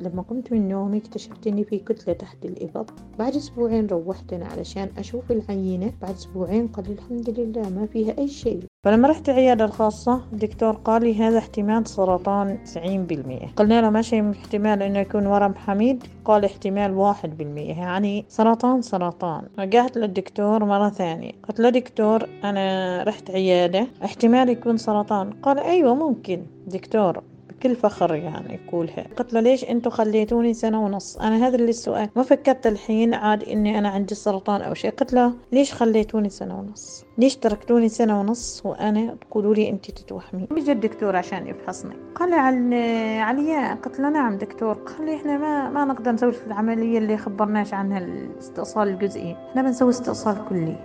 لما قمت من نومي اكتشفت إني في كتلة تحت الإبط. بعد أسبوعين روحت أنا علشان أشوف العينة. بعد أسبوعين قال الحمد لله ما فيها أي شيء. فلما رحت العيادة الخاصة الدكتور قال لي هذا احتمال سرطان 90% قلنا له ما شيء احتمال إنه يكون ورم حميد؟ قال احتمال واحد بالمية يعني سرطان سرطان. رجعت للدكتور مرة ثانية. قلت له دكتور أنا رحت عيادة. احتمال يكون سرطان. قال أيوه ممكن. دكتور بكل فخر يعني يقولها. قلت له ليش أنتم خليتوني سنة ونص؟ أنا هذا اللي السؤال. ما فكرت الحين عاد إني أنا عندي سرطان أو شيء. قلت له ليش خليتوني سنة ونص؟ ليش تركتوني سنة ونص وأنا تقولوا لي انت تتوهمين بيجي الدكتور عشان يفحصني؟ قال عن علياء قلت له نعم دكتور. قال لي إحنا ما ما نقدر نسوي العملية اللي خبرناش عنها الاستئصال الجزئي. إحنا بنسوي استئصال كلي.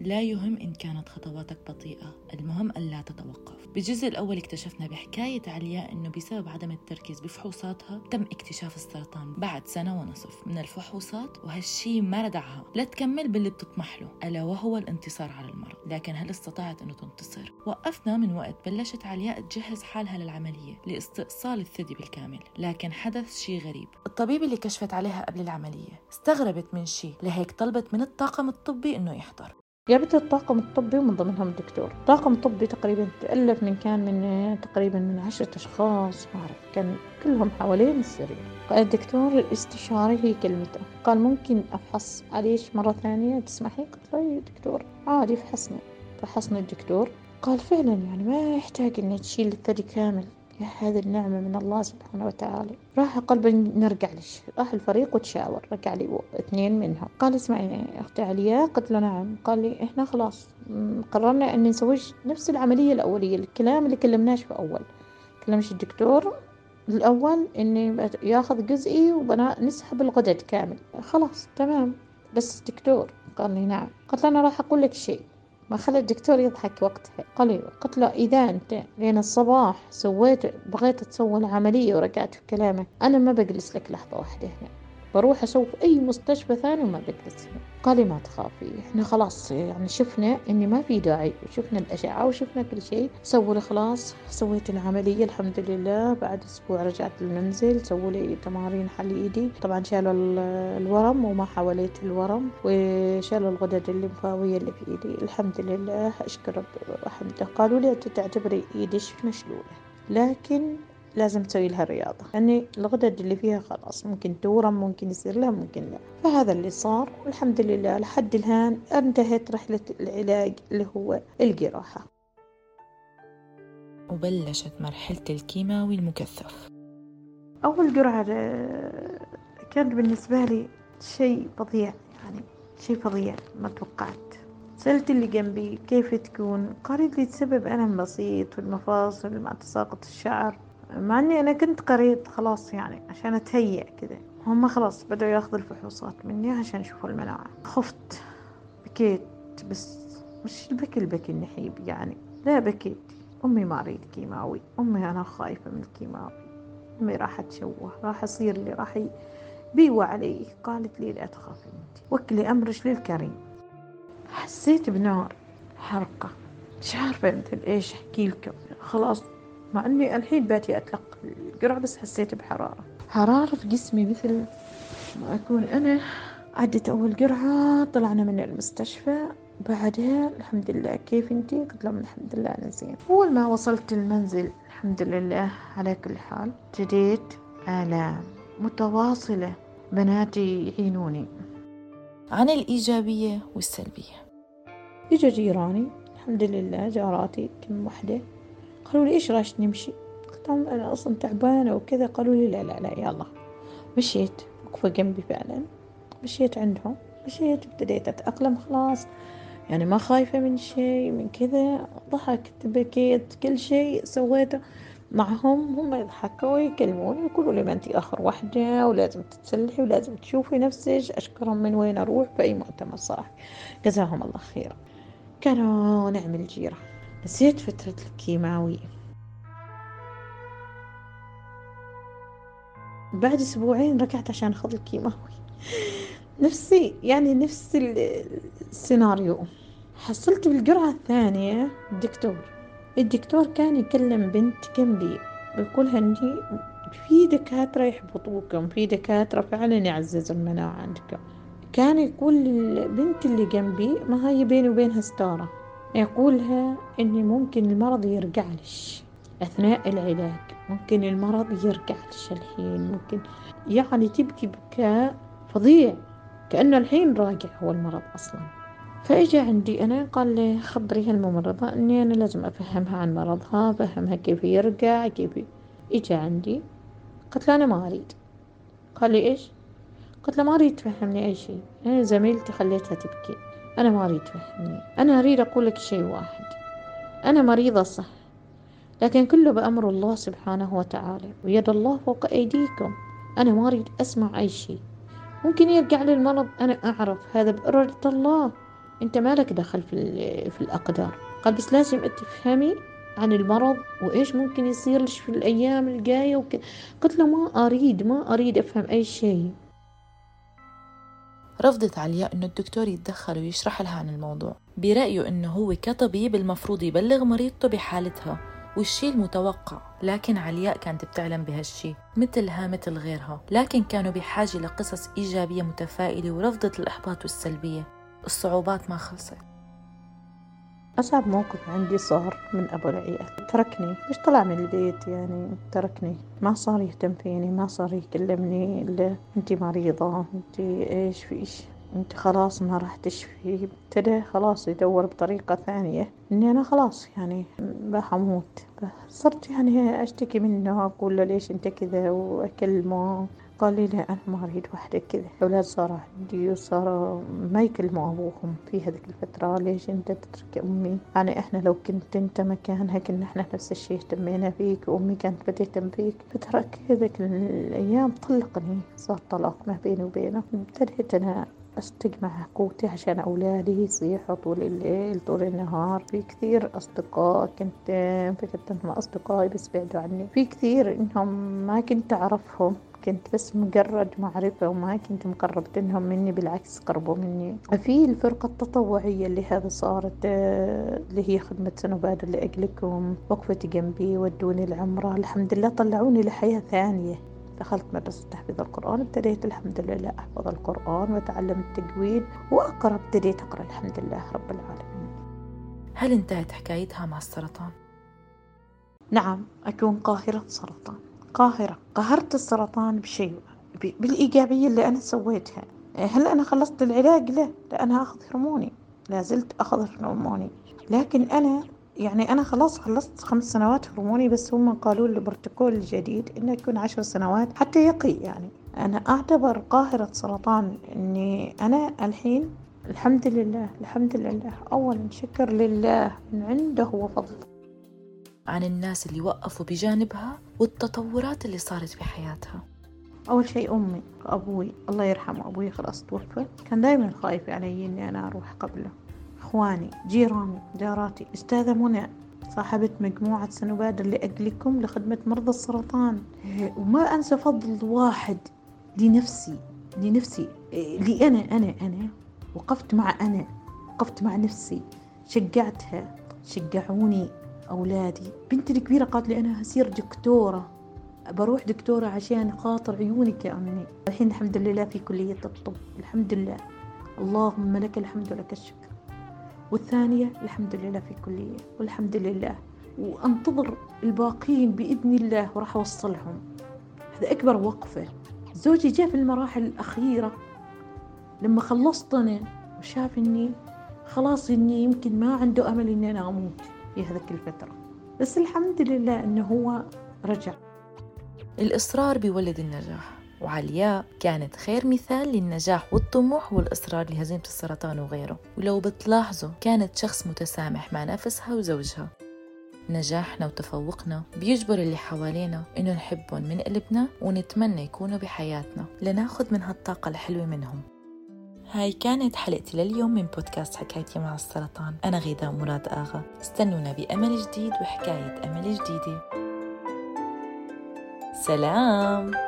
لا يهم إن كانت خطواتك بطيئة. المهم ألا تتوقف. بالجزء الأول اكتشفنا بحكاية علياء أنه بسبب عدم التركيز بفحوصاتها تم اكتشاف السرطان بعد سنة ونصف. من الفحوصات وهالشي ما ردعها. لا تكمل باللي بتطمح له ألا وهو الانتصار على المرض. لكن هل استطاعت أنه تنتصر؟ وقفنا من وقت بلشت علياء تجهز حالها للعملية لاستئصال الثدي بالكامل. لكن حدث شي غريب. الطبيب اللي كشفت عليها قبل العملية استغربت من شي لهيك طلبت من الطاقم الطبي أنه يحضر. جابت الطاقم الطبي ومن ضمنهم الدكتور. طاقم طبي تقريبا تألف من كان من تقريبا من عشرة أشخاص ما أعرف كان كلهم حوالين السرير. قال الدكتور الاستشاري هي كلمته. قال ممكن أفحص عليش مرة ثانية؟ تسمحي؟ قلت له يا دكتور. عادي فحصنا فحصنا الدكتور. قال فعلا يعني ما يحتاج إنك تشيل الثدي كامل. يا هذه النعمة من الله سبحانه وتعالى. راح قلبا نرجع راح الفريق وتشاور رجع لي اثنين منهم. قال اسمعي أختي عليا قلت له نعم. قال لي إحنا خلاص قررنا إن نسوي نفس العملية الأولية الكلام اللي كلمناش في أول. كلمش الدكتور الأول إني ياخذ جزئي وبنا نسحب الغدد كامل. خلاص تمام. بس الدكتور قال لي نعم. قلت له أنا راح أقول لك شيء. ما خلى الدكتور يضحك وقتها. قال قلت له إذا أنت لين الصباح سويت بغيت تسوي العملية ورجعت في كلامك أنا ما بجلس لك لحظة واحدة هنا. بروح أسوي أي مستشفى ثاني وما هنا قال لي ما تخافي إحنا خلاص يعني شفنا إني ما في داعي وشفنا الأشعة وشفنا كل شيء. سووا لي خلاص سويت العملية الحمد لله. بعد أسبوع رجعت المنزل سووا لي تمارين حل إيدي. طبعا شالوا الورم وما حواليت الورم وشالوا الغدد الليمفاوية اللي في إيدي. الحمد لله أشكر رب وحمده قالوا لي أنت تعتبري ايدش مشلولة لكن لازم تسوي لها رياضة. يعني الغدد اللي فيها خلاص ممكن تورم ممكن يصير لها ممكن لا. فهذا اللي صار والحمد لله لحد الآن انتهت رحلة العلاج اللي هو الجراحة. وبلشت مرحلة الكيماوي المكثف. أول جرعة كانت بالنسبة لي شيء فظيع يعني شيء فظيع ما توقعت. سألت اللي جنبي كيف تكون؟ قالت لي تسبب ألم بسيط في المفاصل مع تساقط الشعر. مع إني أنا كنت قريت خلاص يعني عشان أتهيأ كذا هم خلاص بدأوا ياخذوا الفحوصات مني عشان يشوفوا المناعة. خفت بكيت بس مش البكي البكي النحيب يعني. لا بكيت. أمي ما أريد كيماوي. أمي أنا خايفة من الكيماوي. أمي راح أتشوه. راح أصير لي راح بيوى علي. قالت لي لا تخافي أنت. وكلي أمرش للكريم. حسيت بنار حرقة. مش عارفة مثل إيش أحكي لكم خلاص مع إني الحين باتي اتلقى القرعة بس حسيت بحرارة. حرارة في جسمي مثل ما أكون أنا. عدت أول قرعة طلعنا من المستشفى. بعدها الحمد لله كيف انتي قلت لهم الحمد لله أنا زين. أول ما وصلت المنزل الحمد لله على كل حال ابتديت آلام متواصلة. بناتي يعينوني. عن الإيجابية والسلبية. إجا جيراني. الحمد لله جاراتي كم وحدة. قالوا لي إيش رايش نمشي؟ قلت لهم أنا أصلا تعبانة وكذا. قالوا لي لا لا لا يلا. مشيت وقفة جنبي فعلا. مشيت عندهم. مشيت ابتديت أتأقلم خلاص. يعني ما خايفة من شيء من كذا. ضحكت بكيت كل شيء سويته. معهم هم يضحكوا ويكلموني يقولوا لي ما انت آخر وحدة ولازم تتسلحي ولازم تشوفي نفسك. أشكرهم من وين أروح؟ بأي مؤتمر صراحة جزاهم الله خيرا. كانوا نعم الجيرة نسيت فترة الكيماوي بعد أسبوعين رجعت عشان أخذ الكيماوي نفسي يعني نفس السيناريو. حصلت بالجرعة الثانية الدكتور الدكتور كان يكلم بنت جنبي بيقولها انتي في دكاترة يحبطوكم في دكاترة فعلا يعززوا المناعة عندكم. كان يقول البنت اللي جنبي ما هي بيني وبينها ستارة. يقولها إني ممكن المرض يرجع لش. أثناء العلاج ممكن المرض يرجع لش الحين ممكن يعني تبكي بكاء فظيع كأنه الحين راجع هو المرض أصلا. فإجا عندي أنا قال لي خبريها الممرضة إني أنا لازم أفهمها عن مرضها أفهمها كيف يرجع كيف إجا عندي قلت له أنا ما أريد. قال لي إيش؟ قلت له ما أريد تفهمني أي شيء. أنا زميلتي خليتها تبكي. أنا ما أريد تفهمني أنا أريد أقول لك شيء واحد. أنا مريضة صح لكن كله بأمر الله سبحانه وتعالى ويد الله فوق أيديكم. أنا ما أريد أسمع أي شيء. ممكن يرجع لي المرض أنا أعرف. هذا بإرادة الله. أنت مالك دخل في, في الأقدار. قال بس لازم تفهمي عن المرض وإيش ممكن يصير لش في الأيام الجاية وكذا قلت له ما أريد ما أريد أفهم أي شيء. رفضت علياء إنه الدكتور يتدخل ويشرح لها عن الموضوع. برأيه إنه هو كطبيب المفروض يبلغ مريضته بحالتها والشي المتوقع. لكن علياء كانت بتعلم بهالشي مثلها مثل غيرها. لكن كانوا بحاجة لقصص إيجابية متفائلة ورفضت الإحباط والسلبية. الصعوبات ما خلصت. أصعب موقف عندي صار من أبو العيال تركني مش طلع من البيت يعني تركني. ما صار يهتم فيني ما صار يكلمني إلا أنتي مريضة أنتي إيش فيش انت خلاص ما راح تشفي. ابتدى خلاص يدور بطريقة ثانية إني أنا خلاص يعني راح أموت. صرت يعني أشتكي منه أقول له ليش أنت كذا وأكلمه. قال لي لا أنا ما أريد وحدة كذا. أولاد صار عندي وصار ما يكلموا أبوهم في هذيك الفترة. ليش أنت تترك أمي؟ يعني إحنا لو كنت أنت مكانها كنا إحنا نفس الشيء اهتمينا فيك وأمي كانت بتهتم فيك. فترك هذيك الأيام طلقني صار طلاق ما بيني وبينه. ابتديت أنا أستجمع قوتي عشان أولادي يصيحوا طول الليل طول النهار. في كثير أصدقاء كنت فكرت إنهم أصدقائي بس بعدوا عني. في كثير إنهم ما كنت أعرفهم. كنت بس مجرد معرفة وما كنت مقربتنهم مني بالعكس قربوا مني. في الفرقة التطوعية اللي هذا صارت اللي هي خدمة سنوباد لأجلكم وقفت جنبي ودوني العمرة الحمد لله طلعوني لحياة ثانية. دخلت مدرسة تحفيظ القرآن ابتديت الحمد لله أحفظ القرآن وأتعلم التجويد وأقرأ ابتديت أقرأ الحمد لله رب العالمين. هل انتهت حكايتها مع السرطان؟ نعم أكون قاهرة سرطان. قاهرة. قهرت السرطان بشيء بالإيجابية اللي أنا سويتها. هل أنا خلصت العلاج؟ لا لا أنا أخذ هرموني. لا زلت أخذ هرموني. لكن أنا يعني أنا خلاص خلصت خمس سنوات هرموني بس هم قالوا لي بروتوكول الجديد إنه يكون عشر سنوات حتى يقي يعني. أنا أعتبر قاهرة سرطان إني أنا الحين الحمد لله الحمد لله أولا شكر لله من عنده وفضل. عن الناس اللي وقفوا بجانبها والتطورات اللي صارت بحياتها. أول شيء أمي أبوي الله يرحمه أبوي خلاص توفى. كان دايما خايف علي إني أنا أروح قبله. إخواني جيراني جاراتي أستاذة منى صاحبة مجموعة سنوبادر لأجلكم لخدمة مرضى السرطان. وما أنسى فضل واحد لنفسي لنفسي لي أنا أنا أنا. وقفت مع أنا وقفت مع نفسي. شجعتها شجعوني. أولادي. بنتي الكبيرة قالت لي أنا هصير دكتورة. بروح دكتورة عشان خاطر عيونك يا أمي الحين الحمد لله في كلية الطب. الحمد لله. اللهم لك الحمد ولك الشكر. والثانية الحمد لله في كلية. والحمد لله. وأنتظر الباقين بإذن الله وراح أوصلهم. هذا أكبر وقفة. زوجي جاء في المراحل الأخيرة. لما خلصت أنا وشاف إني خلاص إني يمكن ما عنده أمل إني أنا أموت. في هذيك الفترة. بس الحمد لله إنه هو رجع. الإصرار بيولد النجاح وعلياء كانت خير مثال للنجاح والطموح والإصرار لهزيمة السرطان وغيره. ولو بتلاحظوا كانت شخص متسامح مع نفسها وزوجها. نجاحنا وتفوقنا بيجبر اللي حوالينا إنه نحبهم من قلبنا ونتمنى يكونوا بحياتنا. لناخذ من هالطاقة الحلوة منهم. هاي كانت حلقتي لليوم من بودكاست حكايتي مع السرطان. أنا غيدا مراد آغا. استنونا بأمل جديد وحكاية أمل جديدة. سلام!